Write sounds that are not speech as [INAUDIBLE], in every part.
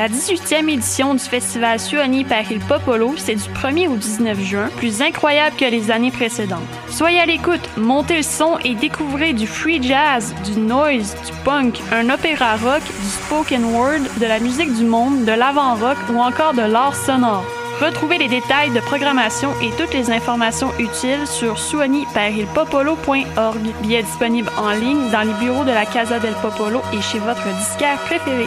La 18e édition du festival Suoni Paris Popolo, c'est du 1er au 19 juin, plus incroyable que les années précédentes. Soyez à l'écoute, montez le son et découvrez du free jazz, du noise, du punk, un opéra rock, du spoken word, de la musique du monde, de l'avant-rock ou encore de l'art sonore. Retrouvez les détails de programmation et toutes les informations utiles sur suoniparilpopolo.org. Billets disponibles en ligne dans les bureaux de la Casa del Popolo et chez votre disquaire préféré.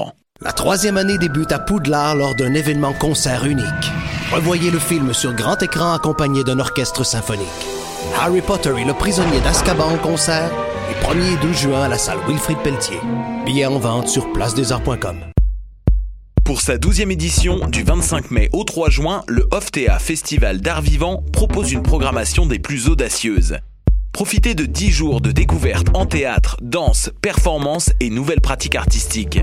La troisième année débute à Poudlard lors d'un événement concert unique. Revoyez le film sur grand écran accompagné d'un orchestre symphonique. Harry Potter et le prisonnier d'Azkaban en concert, les 1er et 2 juin à la salle Wilfrid Pelletier. Billets en vente sur placedesarts.com. Pour sa 12e édition, du 25 mai au 3 juin, le OFTA Festival d'art vivant propose une programmation des plus audacieuses. Profitez de 10 jours de découvertes en théâtre, danse, performance et nouvelles pratiques artistiques.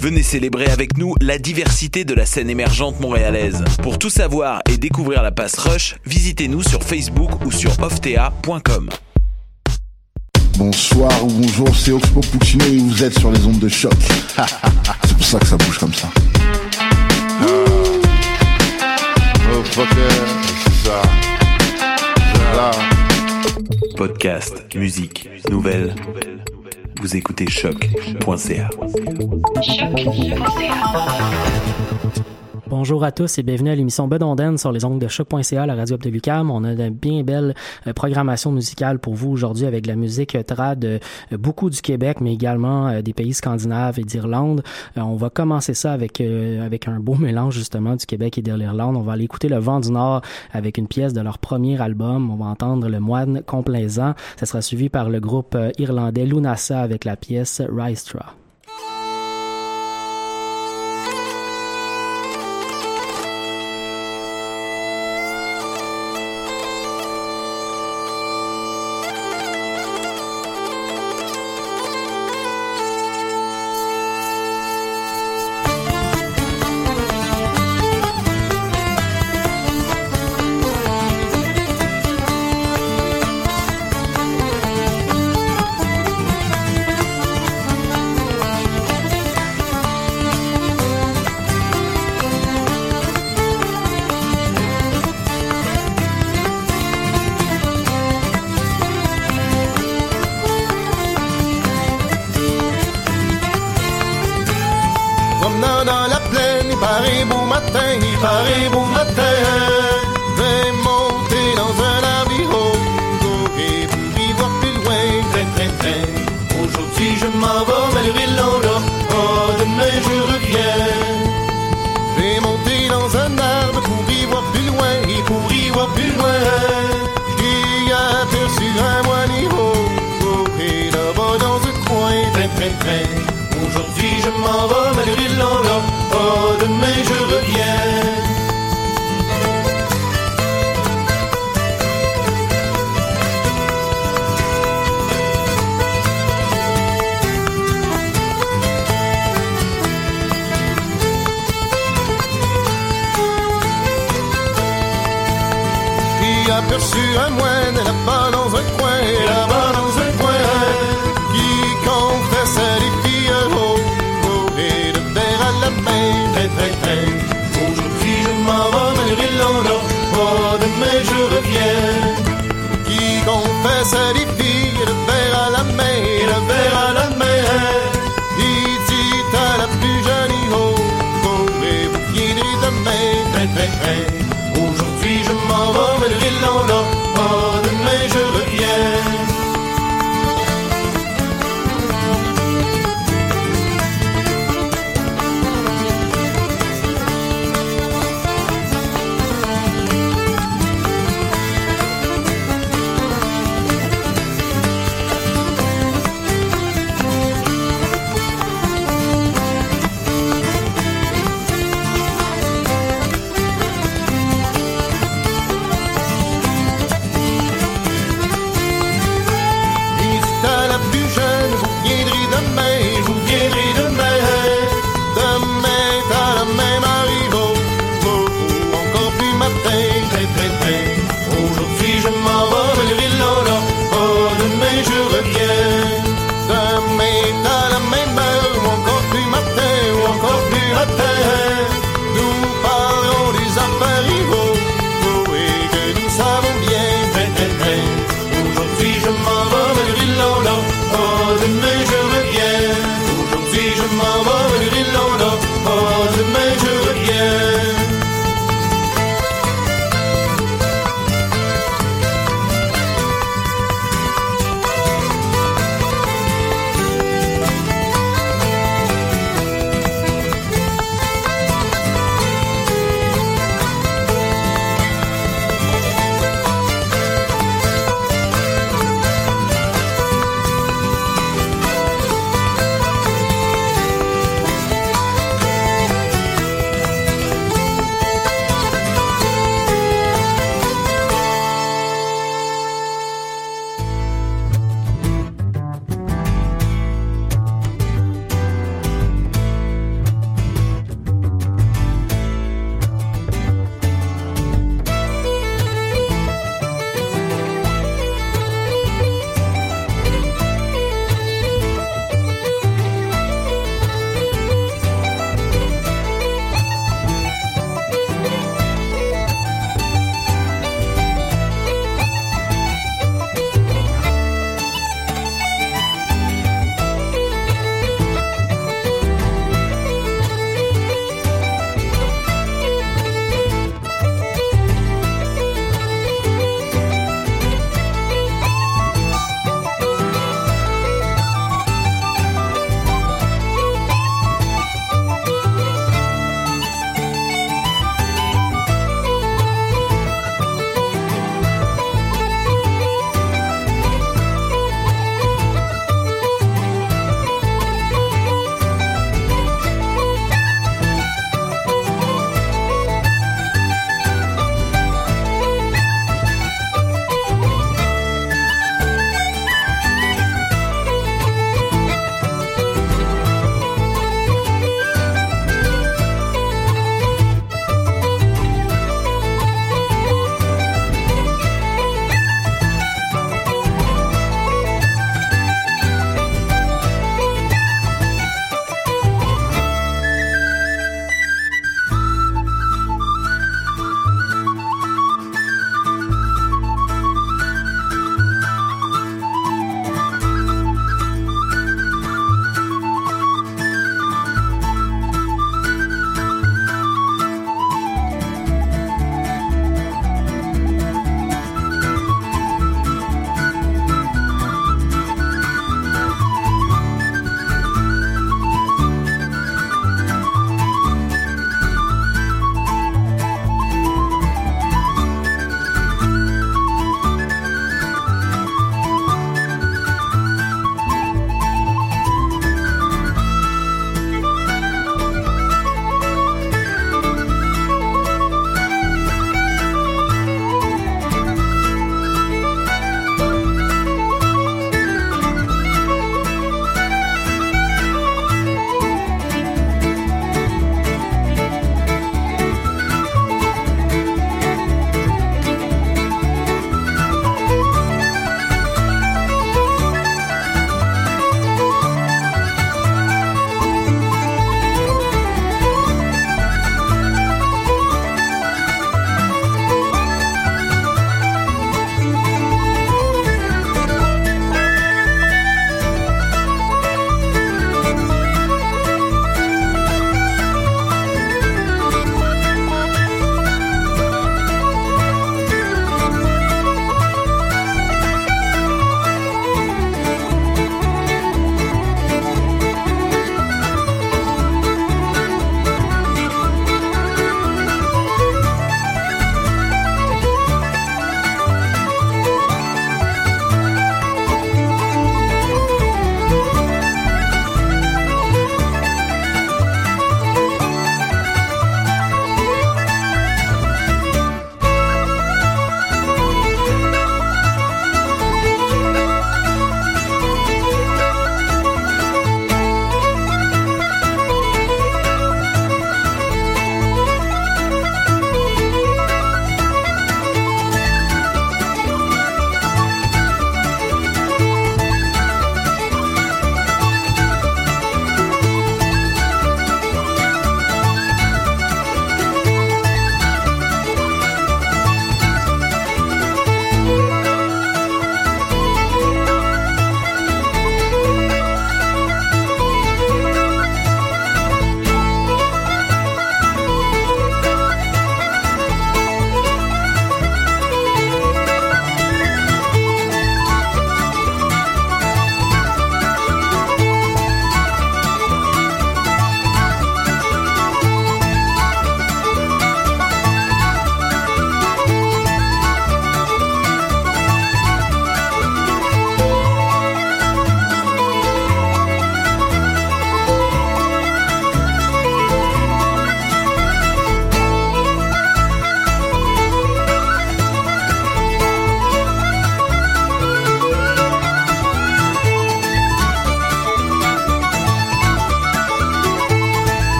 Venez célébrer avec nous la diversité de la scène émergente montréalaise. Pour tout savoir et découvrir la passe Rush, visitez-nous sur Facebook ou sur ofta.com. Bonsoir ou bonjour, c'est Oxpo Puccino et vous êtes sur les ondes de choc. c'est pour ça que ça bouge comme ça. Oh, c'est ça. Là. Podcast, musique, nouvelles. Vous écoutez choc.ca. Bonjour à tous et bienvenue à l'émission Bedonden sur les ongles de choc.ca, la radio de. On a une bien belle euh, programmation musicale pour vous aujourd'hui avec la musique trad de euh, beaucoup du Québec, mais également euh, des pays scandinaves et d'Irlande. On va commencer ça avec avec un beau [LAUGHS] mélange justement du Québec et de l'Irlande. On va aller écouter Le Vent du Nord avec une pièce de leur premier album. On va entendre Le Moine complaisant. Ça sera suivi par le groupe irlandais Lunasa avec la pièce Rystra. Paraît beau matin, il paraît beau matin. Vais monter dans un avion, pour y voir plus loin, train, train, train. Aujourd'hui je m'en vais, l'endroit, oh, demain je reviens. Vais monter dans un arbre pour y voir plus loin, et pour y voir plus loin. A aperçu un moineau, et là-bas dans un coin, train, train, train. Je m'en vais, malgré l'endroit, oh, demain je reviens. Qui a aperçu un moine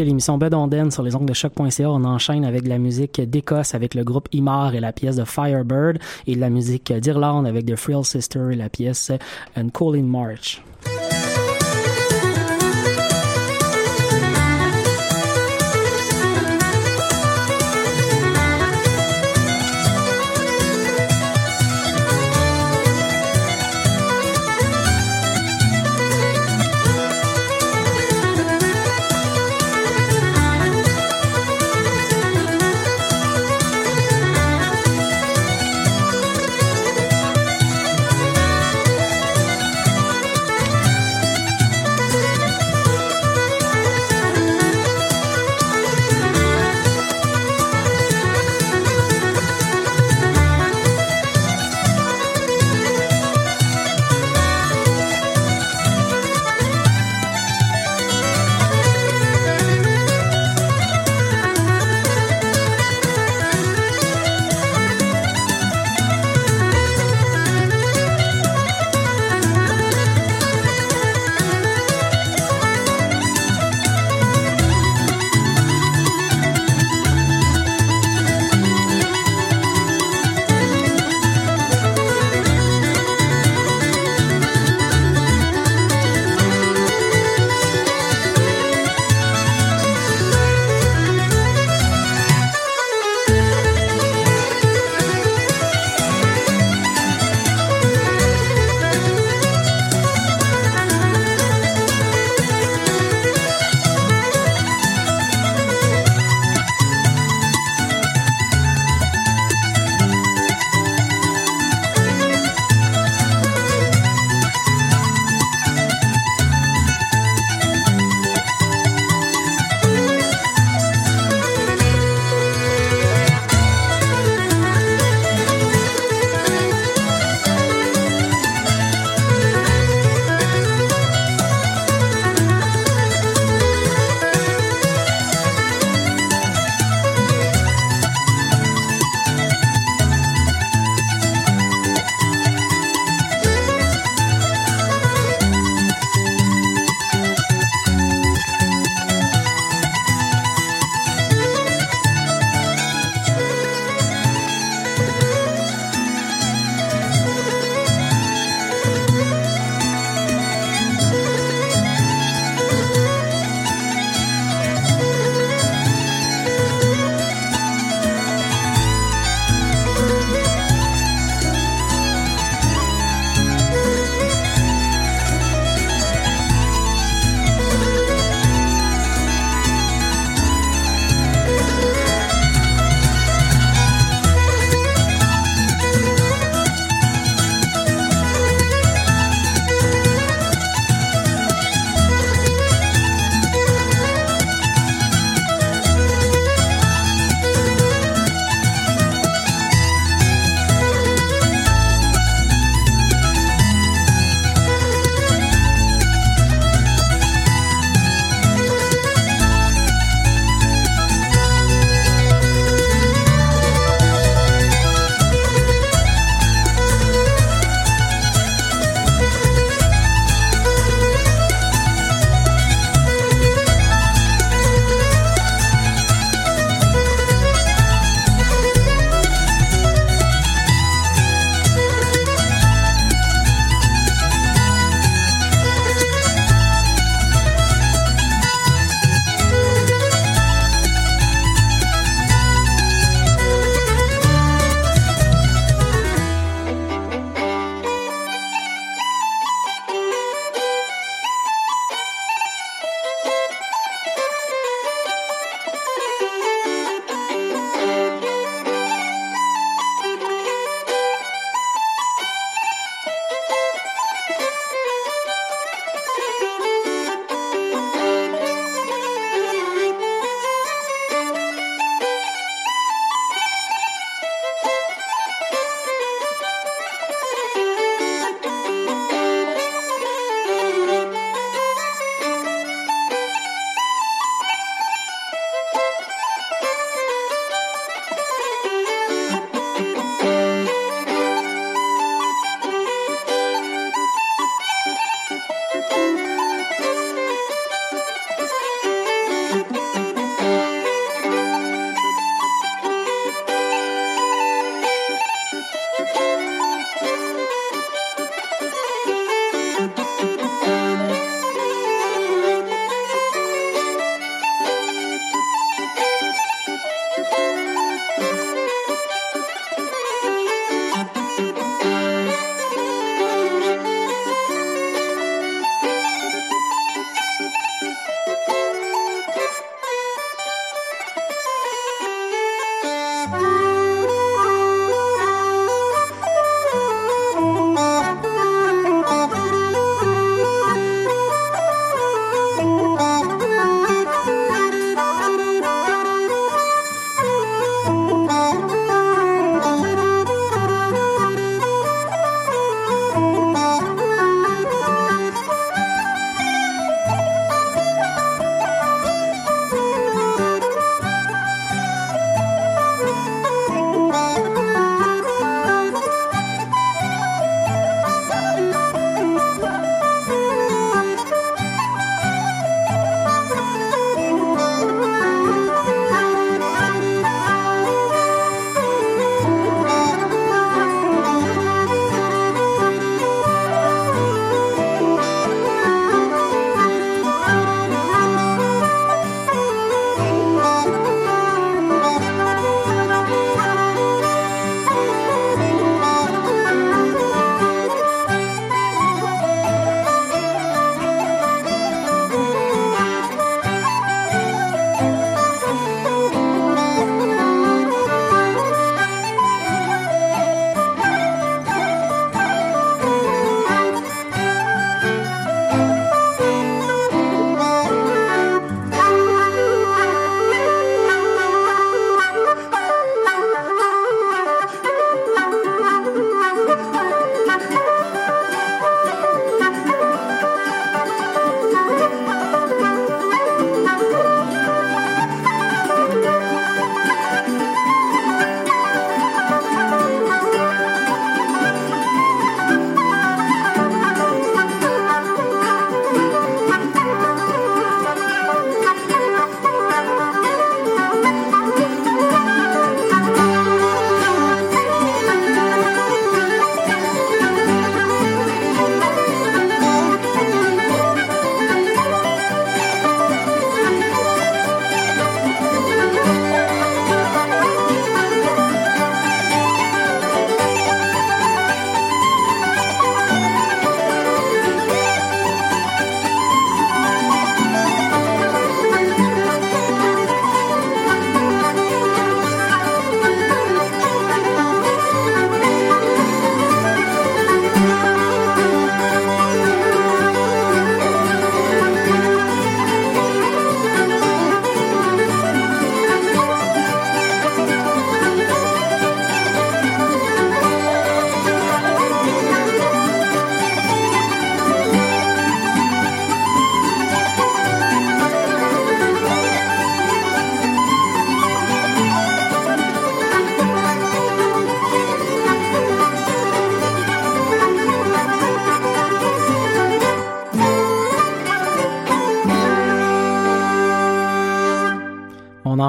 écoutez l'émission Bedonden sur les ongles de choc.ca. On enchaîne avec de la musique d'Écosse avec le groupe Imar et la pièce de Firebird et de la musique d'Irlande avec The Frill Sister et la pièce And March.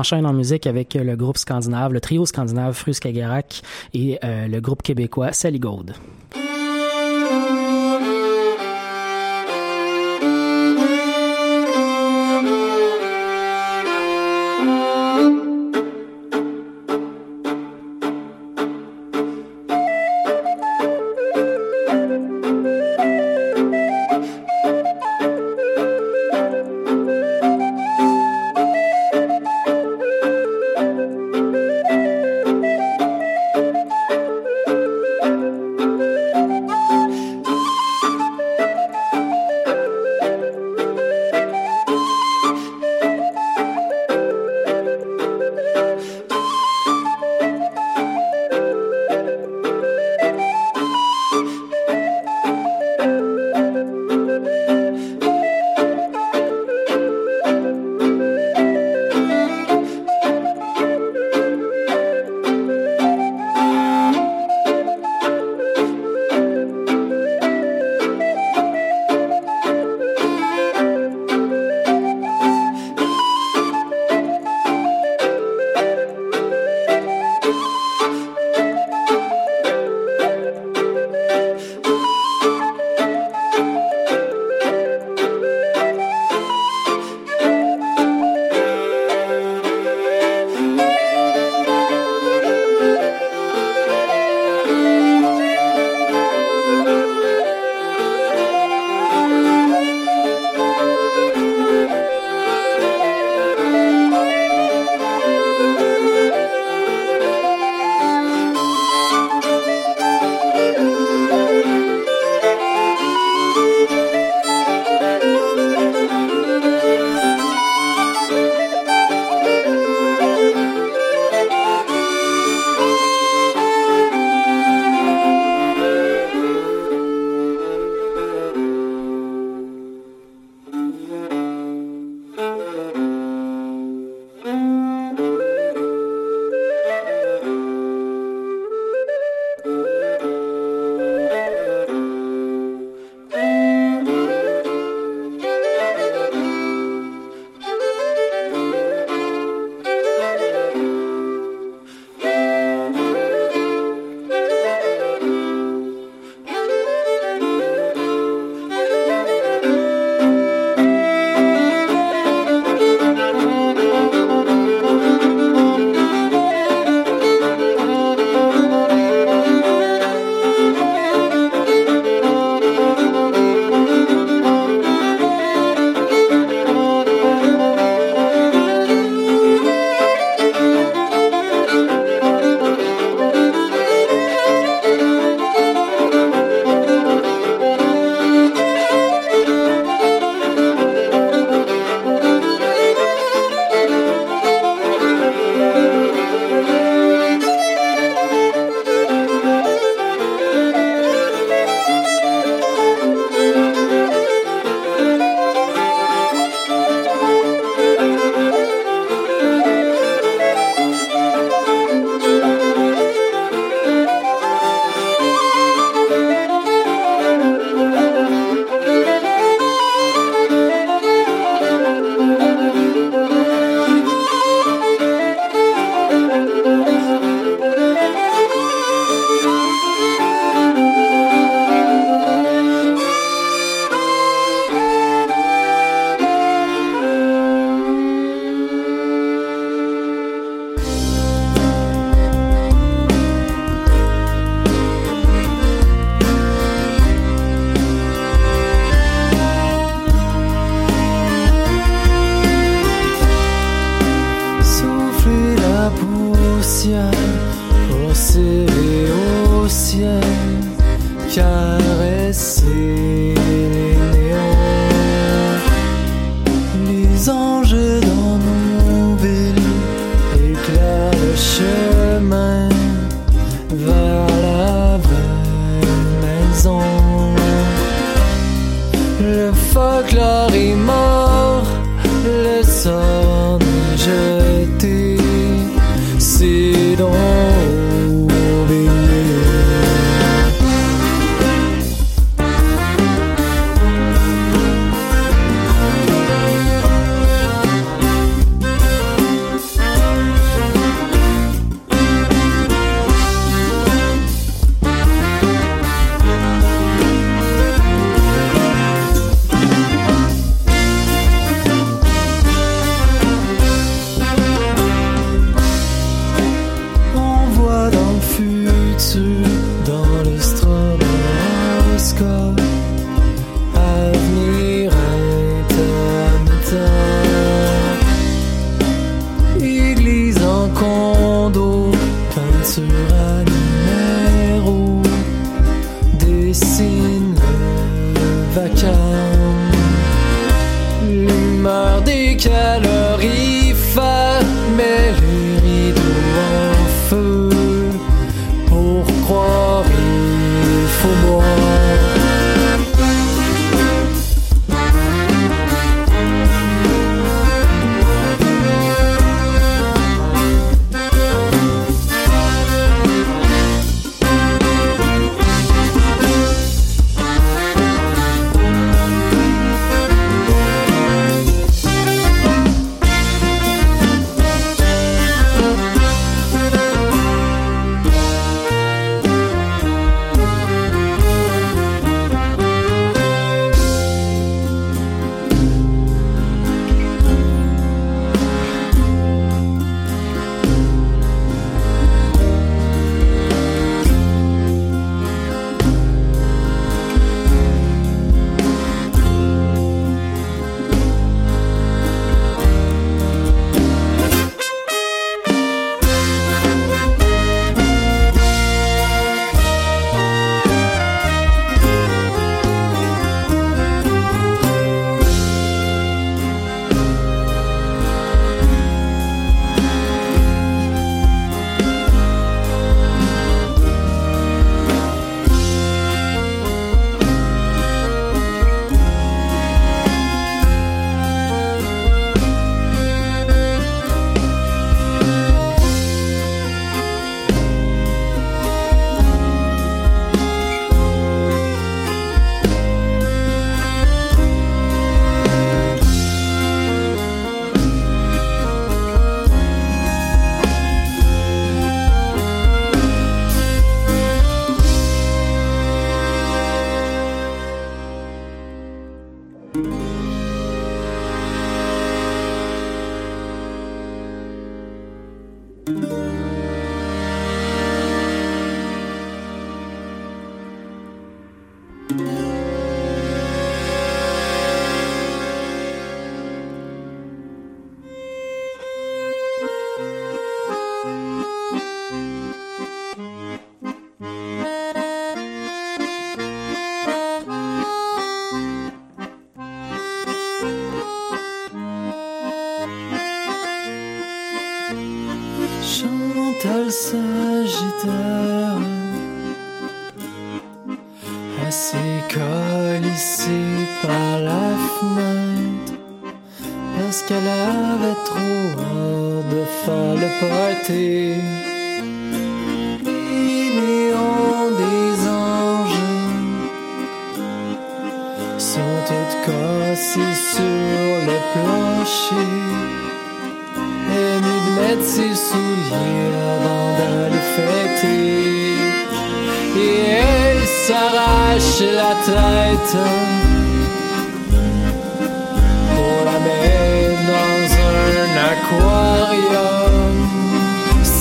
Enchaîne en musique avec le groupe scandinave, le trio scandinave Fruskagerak et le groupe québécois Sally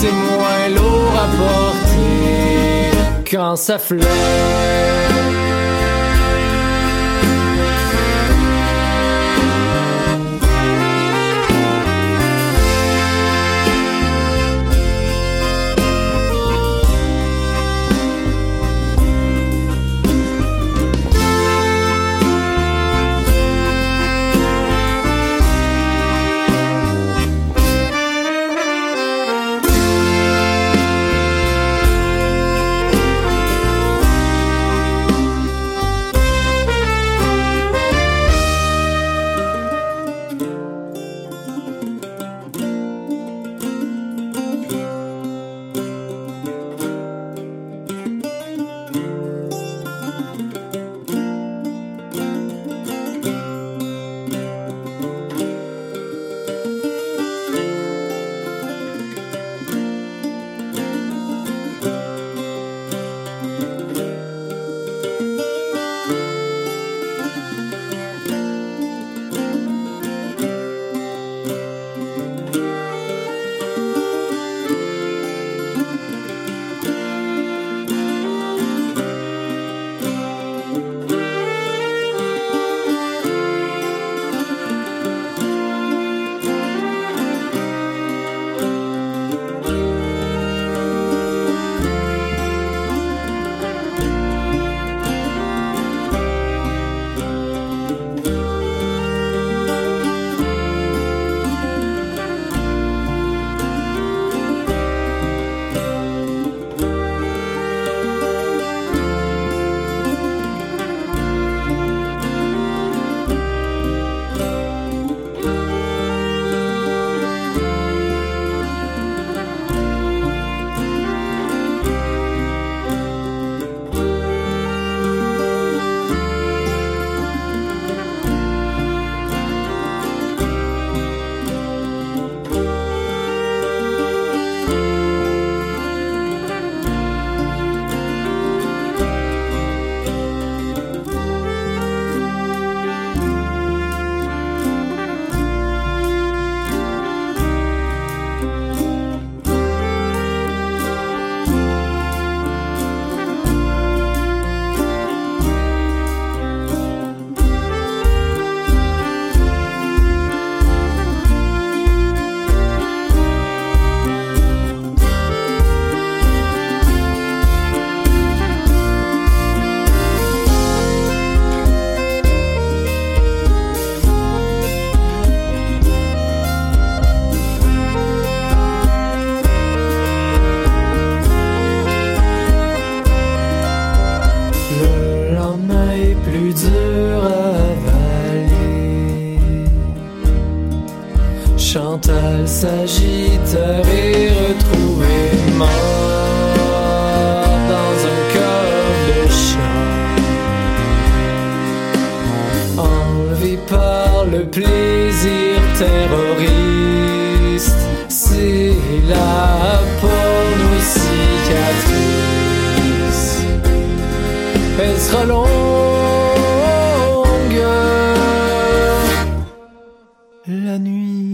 C'est moins lourd à porter quand ça.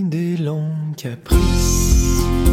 des longs caprices.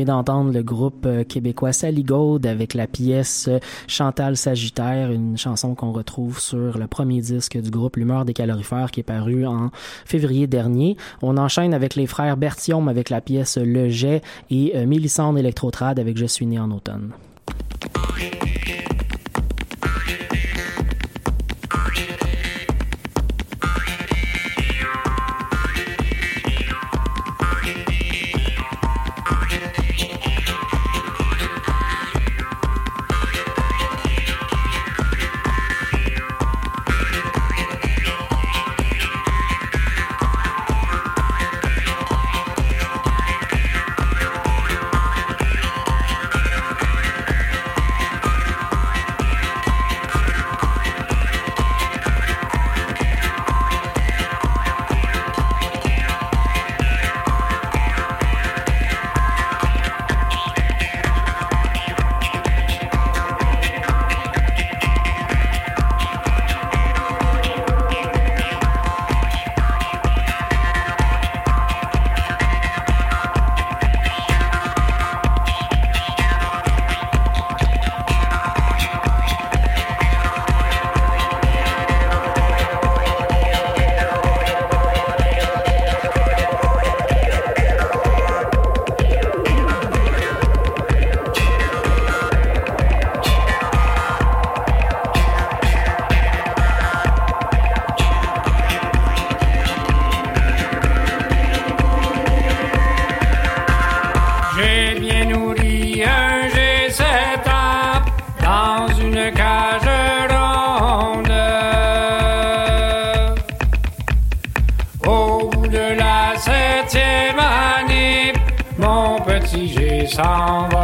d'entendre le groupe euh, québécois Sally Gold avec la pièce euh, Chantal Sagittaire, une chanson qu'on retrouve sur le premier disque du groupe L'humeur des calorifères qui est paru en février dernier. On enchaîne avec les frères Berthiaume avec la pièce Le Jet et euh, Mélissande Electrotrade avec Je suis né en automne. s'en va.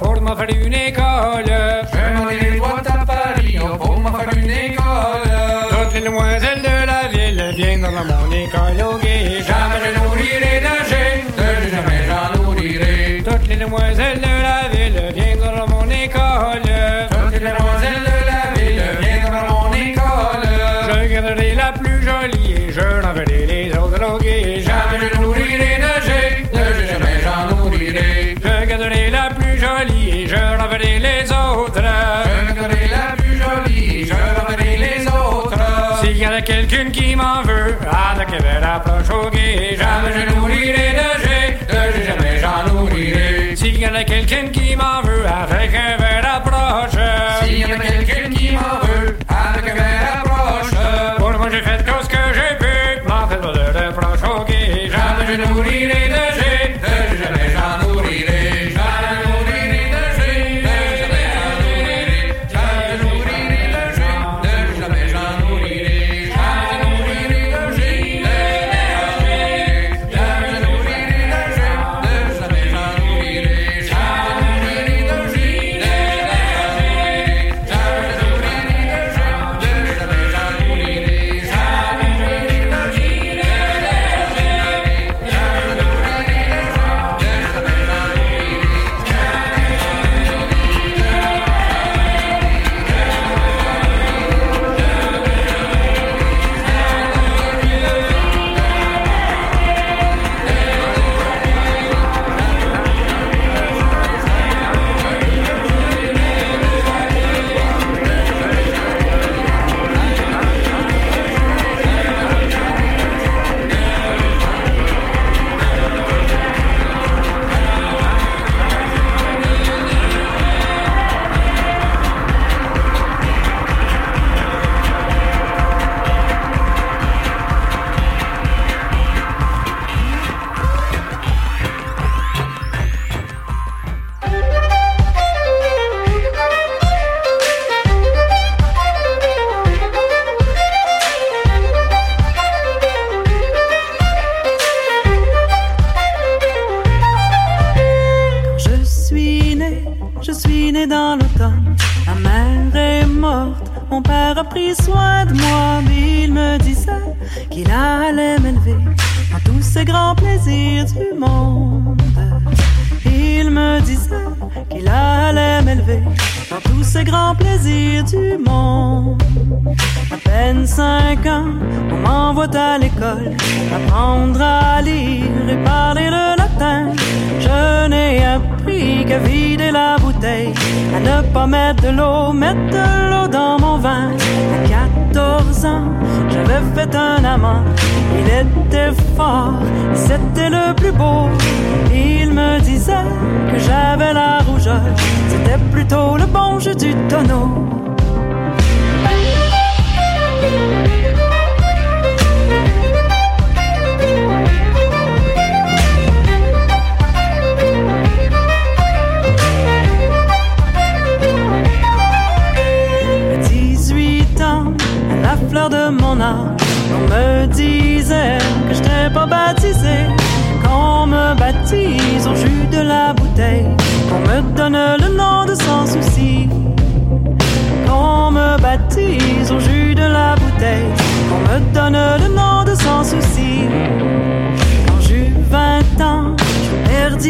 pour me faire une école. Je m'en ai droit à Paris pour me faire une école. Toutes les demoiselles de la ville viennent dans mon école. Jamais je nourrirai nager, de jamais j'en nourrirai. Toutes les demoiselles de la ville viennent dans mon école. Toutes les demoiselles de la ville viennent dans mon école. Je garderai la plus jolie et je l'enverrai les autres. m'en veut. Attaquer ah, vers la planche au. Jamais je nourrirai de jet, de jamais j'en nourrirai. S'il y en a quelqu'un qui m'en veut, avec un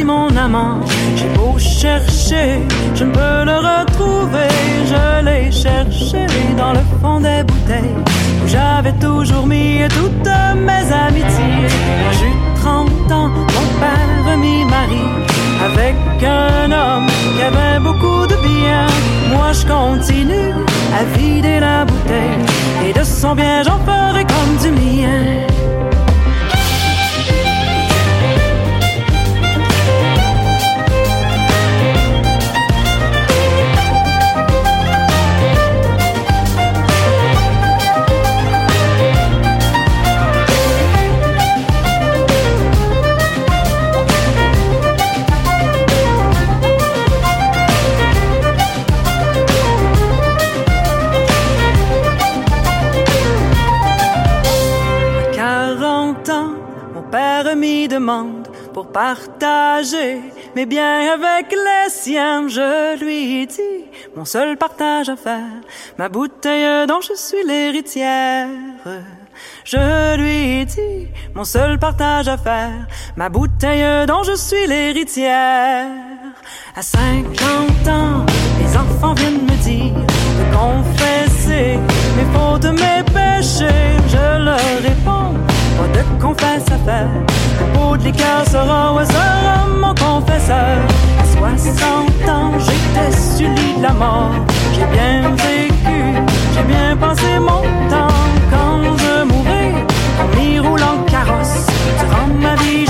mon amant. J'ai beau chercher, je ne peux le retrouver. Je l'ai cherché dans le fond des bouteilles. Où j'avais toujours mis toutes mes amitiés. J'eus 30 ans, mon père m'y marie avec un homme qui avait beaucoup de bien. Moi je continue à vider la bouteille et de son bien j'en ferai comme du mien. Pour partager mes biens avec les siens. Je lui dis mon seul partage à faire, ma bouteille dont je suis l'héritière. Je lui dis mon seul partage à faire, ma bouteille dont je suis l'héritière. À 50 ans, les enfants viennent me dire de confesser mes fautes, mes péchés. Je leur réponds, pas de confesse à faire. Le pot de liqueur sera ou sera mon confesseur. À 60 ans, j'étais sur l'île de la mort. J'ai bien vécu, j'ai bien passé mon temps. Quand je mourrai, en m'y roulant carrosse, durant ma vie,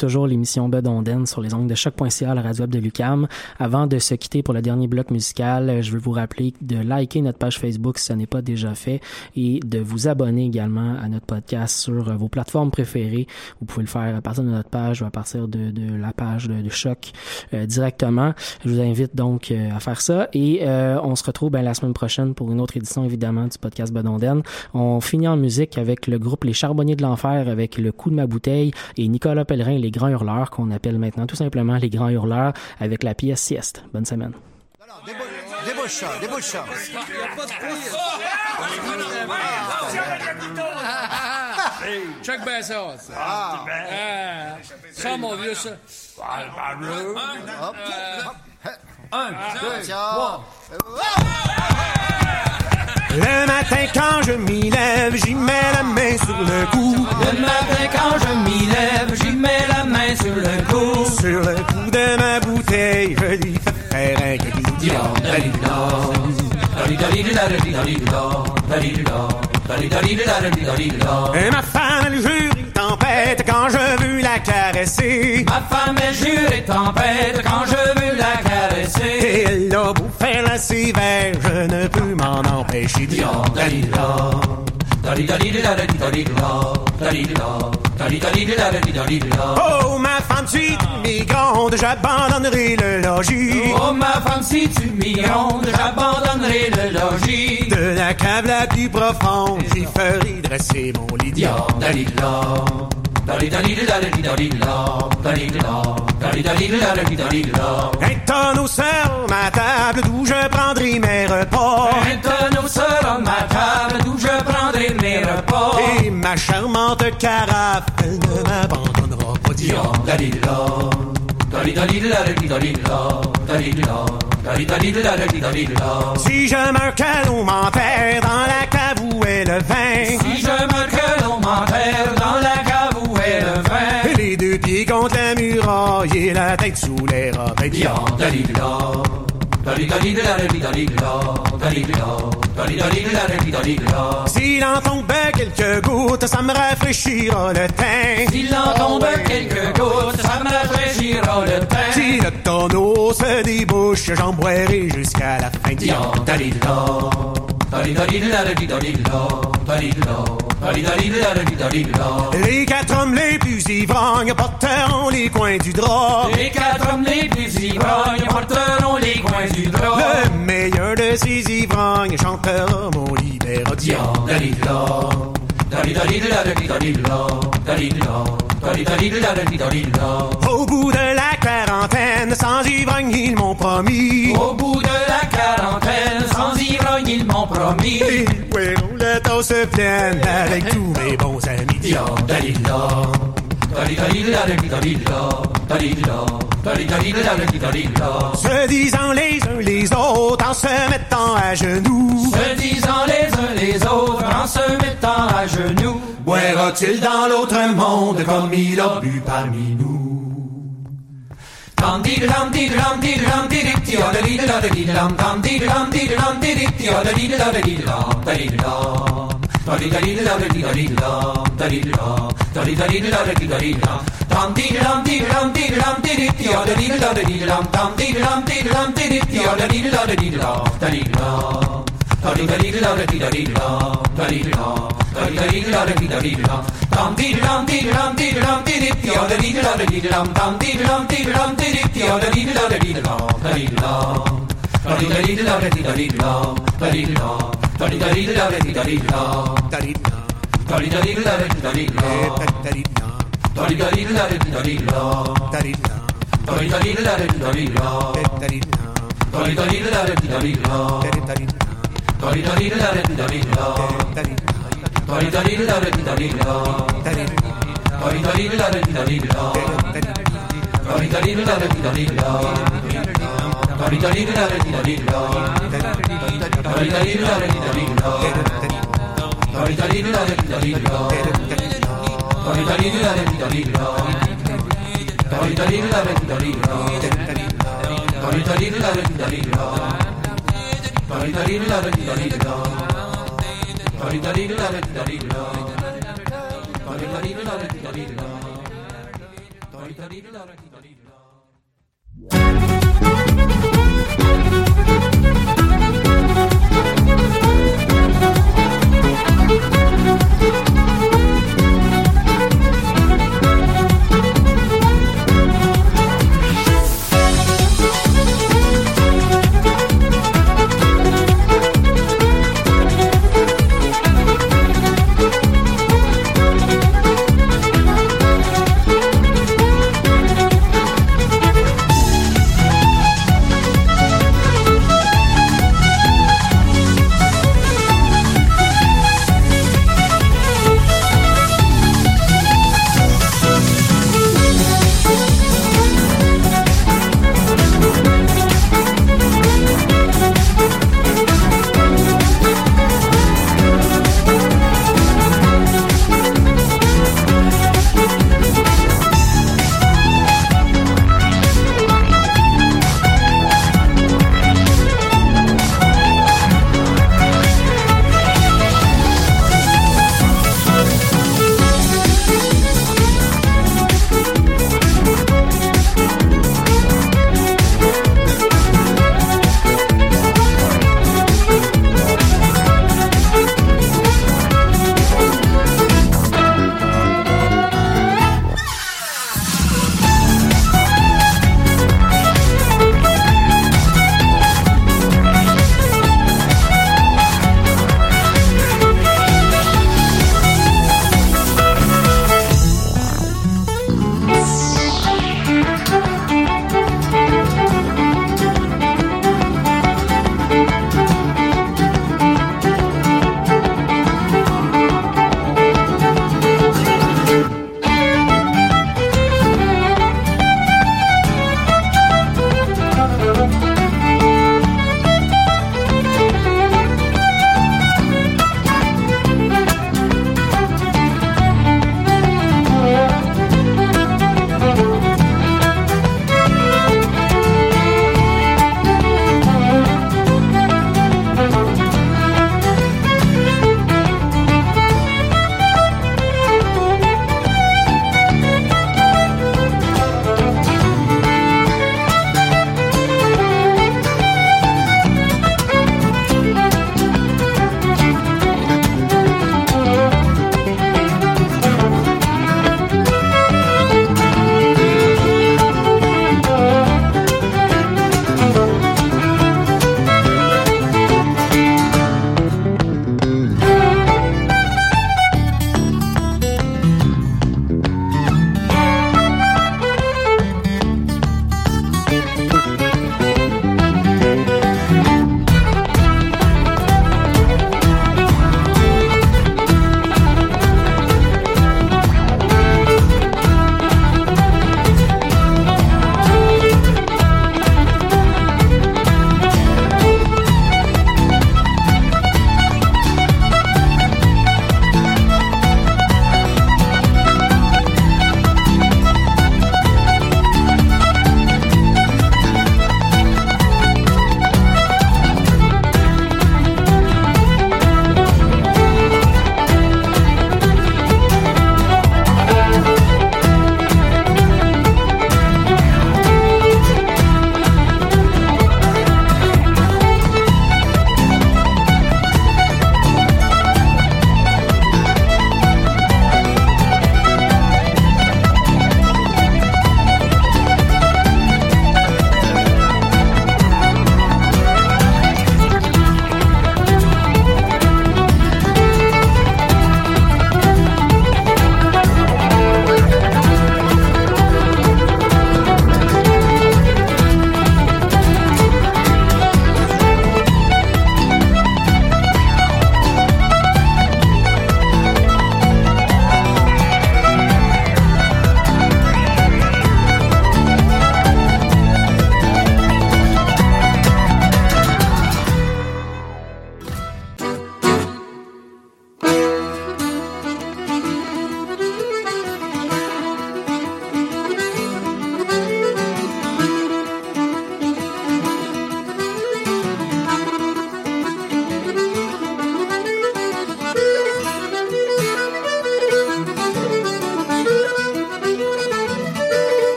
toujours l'émission Bedonden sur les ongles de choc.ca la radio web de Lucam. Avant de se quitter pour le dernier bloc musical, euh, je veux vous rappeler de liker notre page Facebook si ce n'est pas déjà fait et de vous abonner également à notre podcast sur euh, vos plateformes préférées. Vous pouvez le faire à partir de notre page ou à partir de, la page de, de Choc euh, directement. Je vous invite donc à faire ça et on se retrouve ben, la semaine prochaine pour une autre édition évidemment du podcast Bedonden. On finit en musique avec le groupe Les Charbonniers de l'Enfer avec Le coup de ma bouteille et Nicolas Pellerin, les Grands Hurleurs, qu'on appelle maintenant tout simplement les Grands Hurleurs, avec la pièce Sieste. Bonne semaine. Débouche ça, débouche ça. Hey, check bien ça. ça. Ah. Ah, ça, mon vieux, ça. Hop, Un, deux, trois. Le matin quand je m'y lève, j'y mets la main sur le cou. Le matin quand je m'y lève, j'y mets la main sur le cou. Sur le cou de ma bouteille, je lui fais faire un. Et ma femme, elle jure une tempête quand je veux la caresser. Ma femme elle jure et tempête quand je veux Et a la je ne peux m'en empêcher d'y Oh, ma femme, si j'abandonnerai le logis. Oh ma femme si tu m'y grondes, j'abandonnerai le logis. De la cave la plus profonde, j'y ferai dresser mon lit. Un tonneau sur ma table d'où je prendrai mes repas. Un tonneau sur ma table repas. Et ma charmante carafe, elle ne m'abandonnera pas. Dion, Si je meurs, que l'on m'enterre dans la cave où est le vin. Si je meurs, que l'on m'enterre dans la cave où est le vin. Les deux pieds contre la muraille et la tête sous les robes. Dion, S'il en tombe quelques gouttes, ça me rafraîchira le teint. S'il en tombe quelques gouttes, ça me rafraîchira le teint. Si le tonneau se débouche, j'en boirai jusqu'à la fin. Les quatre hommes les plus ivrognes porteront les coins du drap. Les quatre hommes les plus ivrognes porteront les coins du drap. Le meilleur de ces ivrognes chantera mon libéral. Au bout de la quarantaine, sans ivrogne, ils m'ont promis. Au bout de la quarantaine, sans ivrogne, ils m'ont promis. Oui, le temps se avec tous mes bons amis. Se disant les uns les autres en se mettant à genoux. Se disant les uns les autres en se mettant à genoux. Boira-t-il dans l'autre monde comme il a bu parmi nous? Dum dee dum dee dum 다리다리를 다리다리라 다리다리를 다리다리라 다리다리를 다리다리라 Dalila,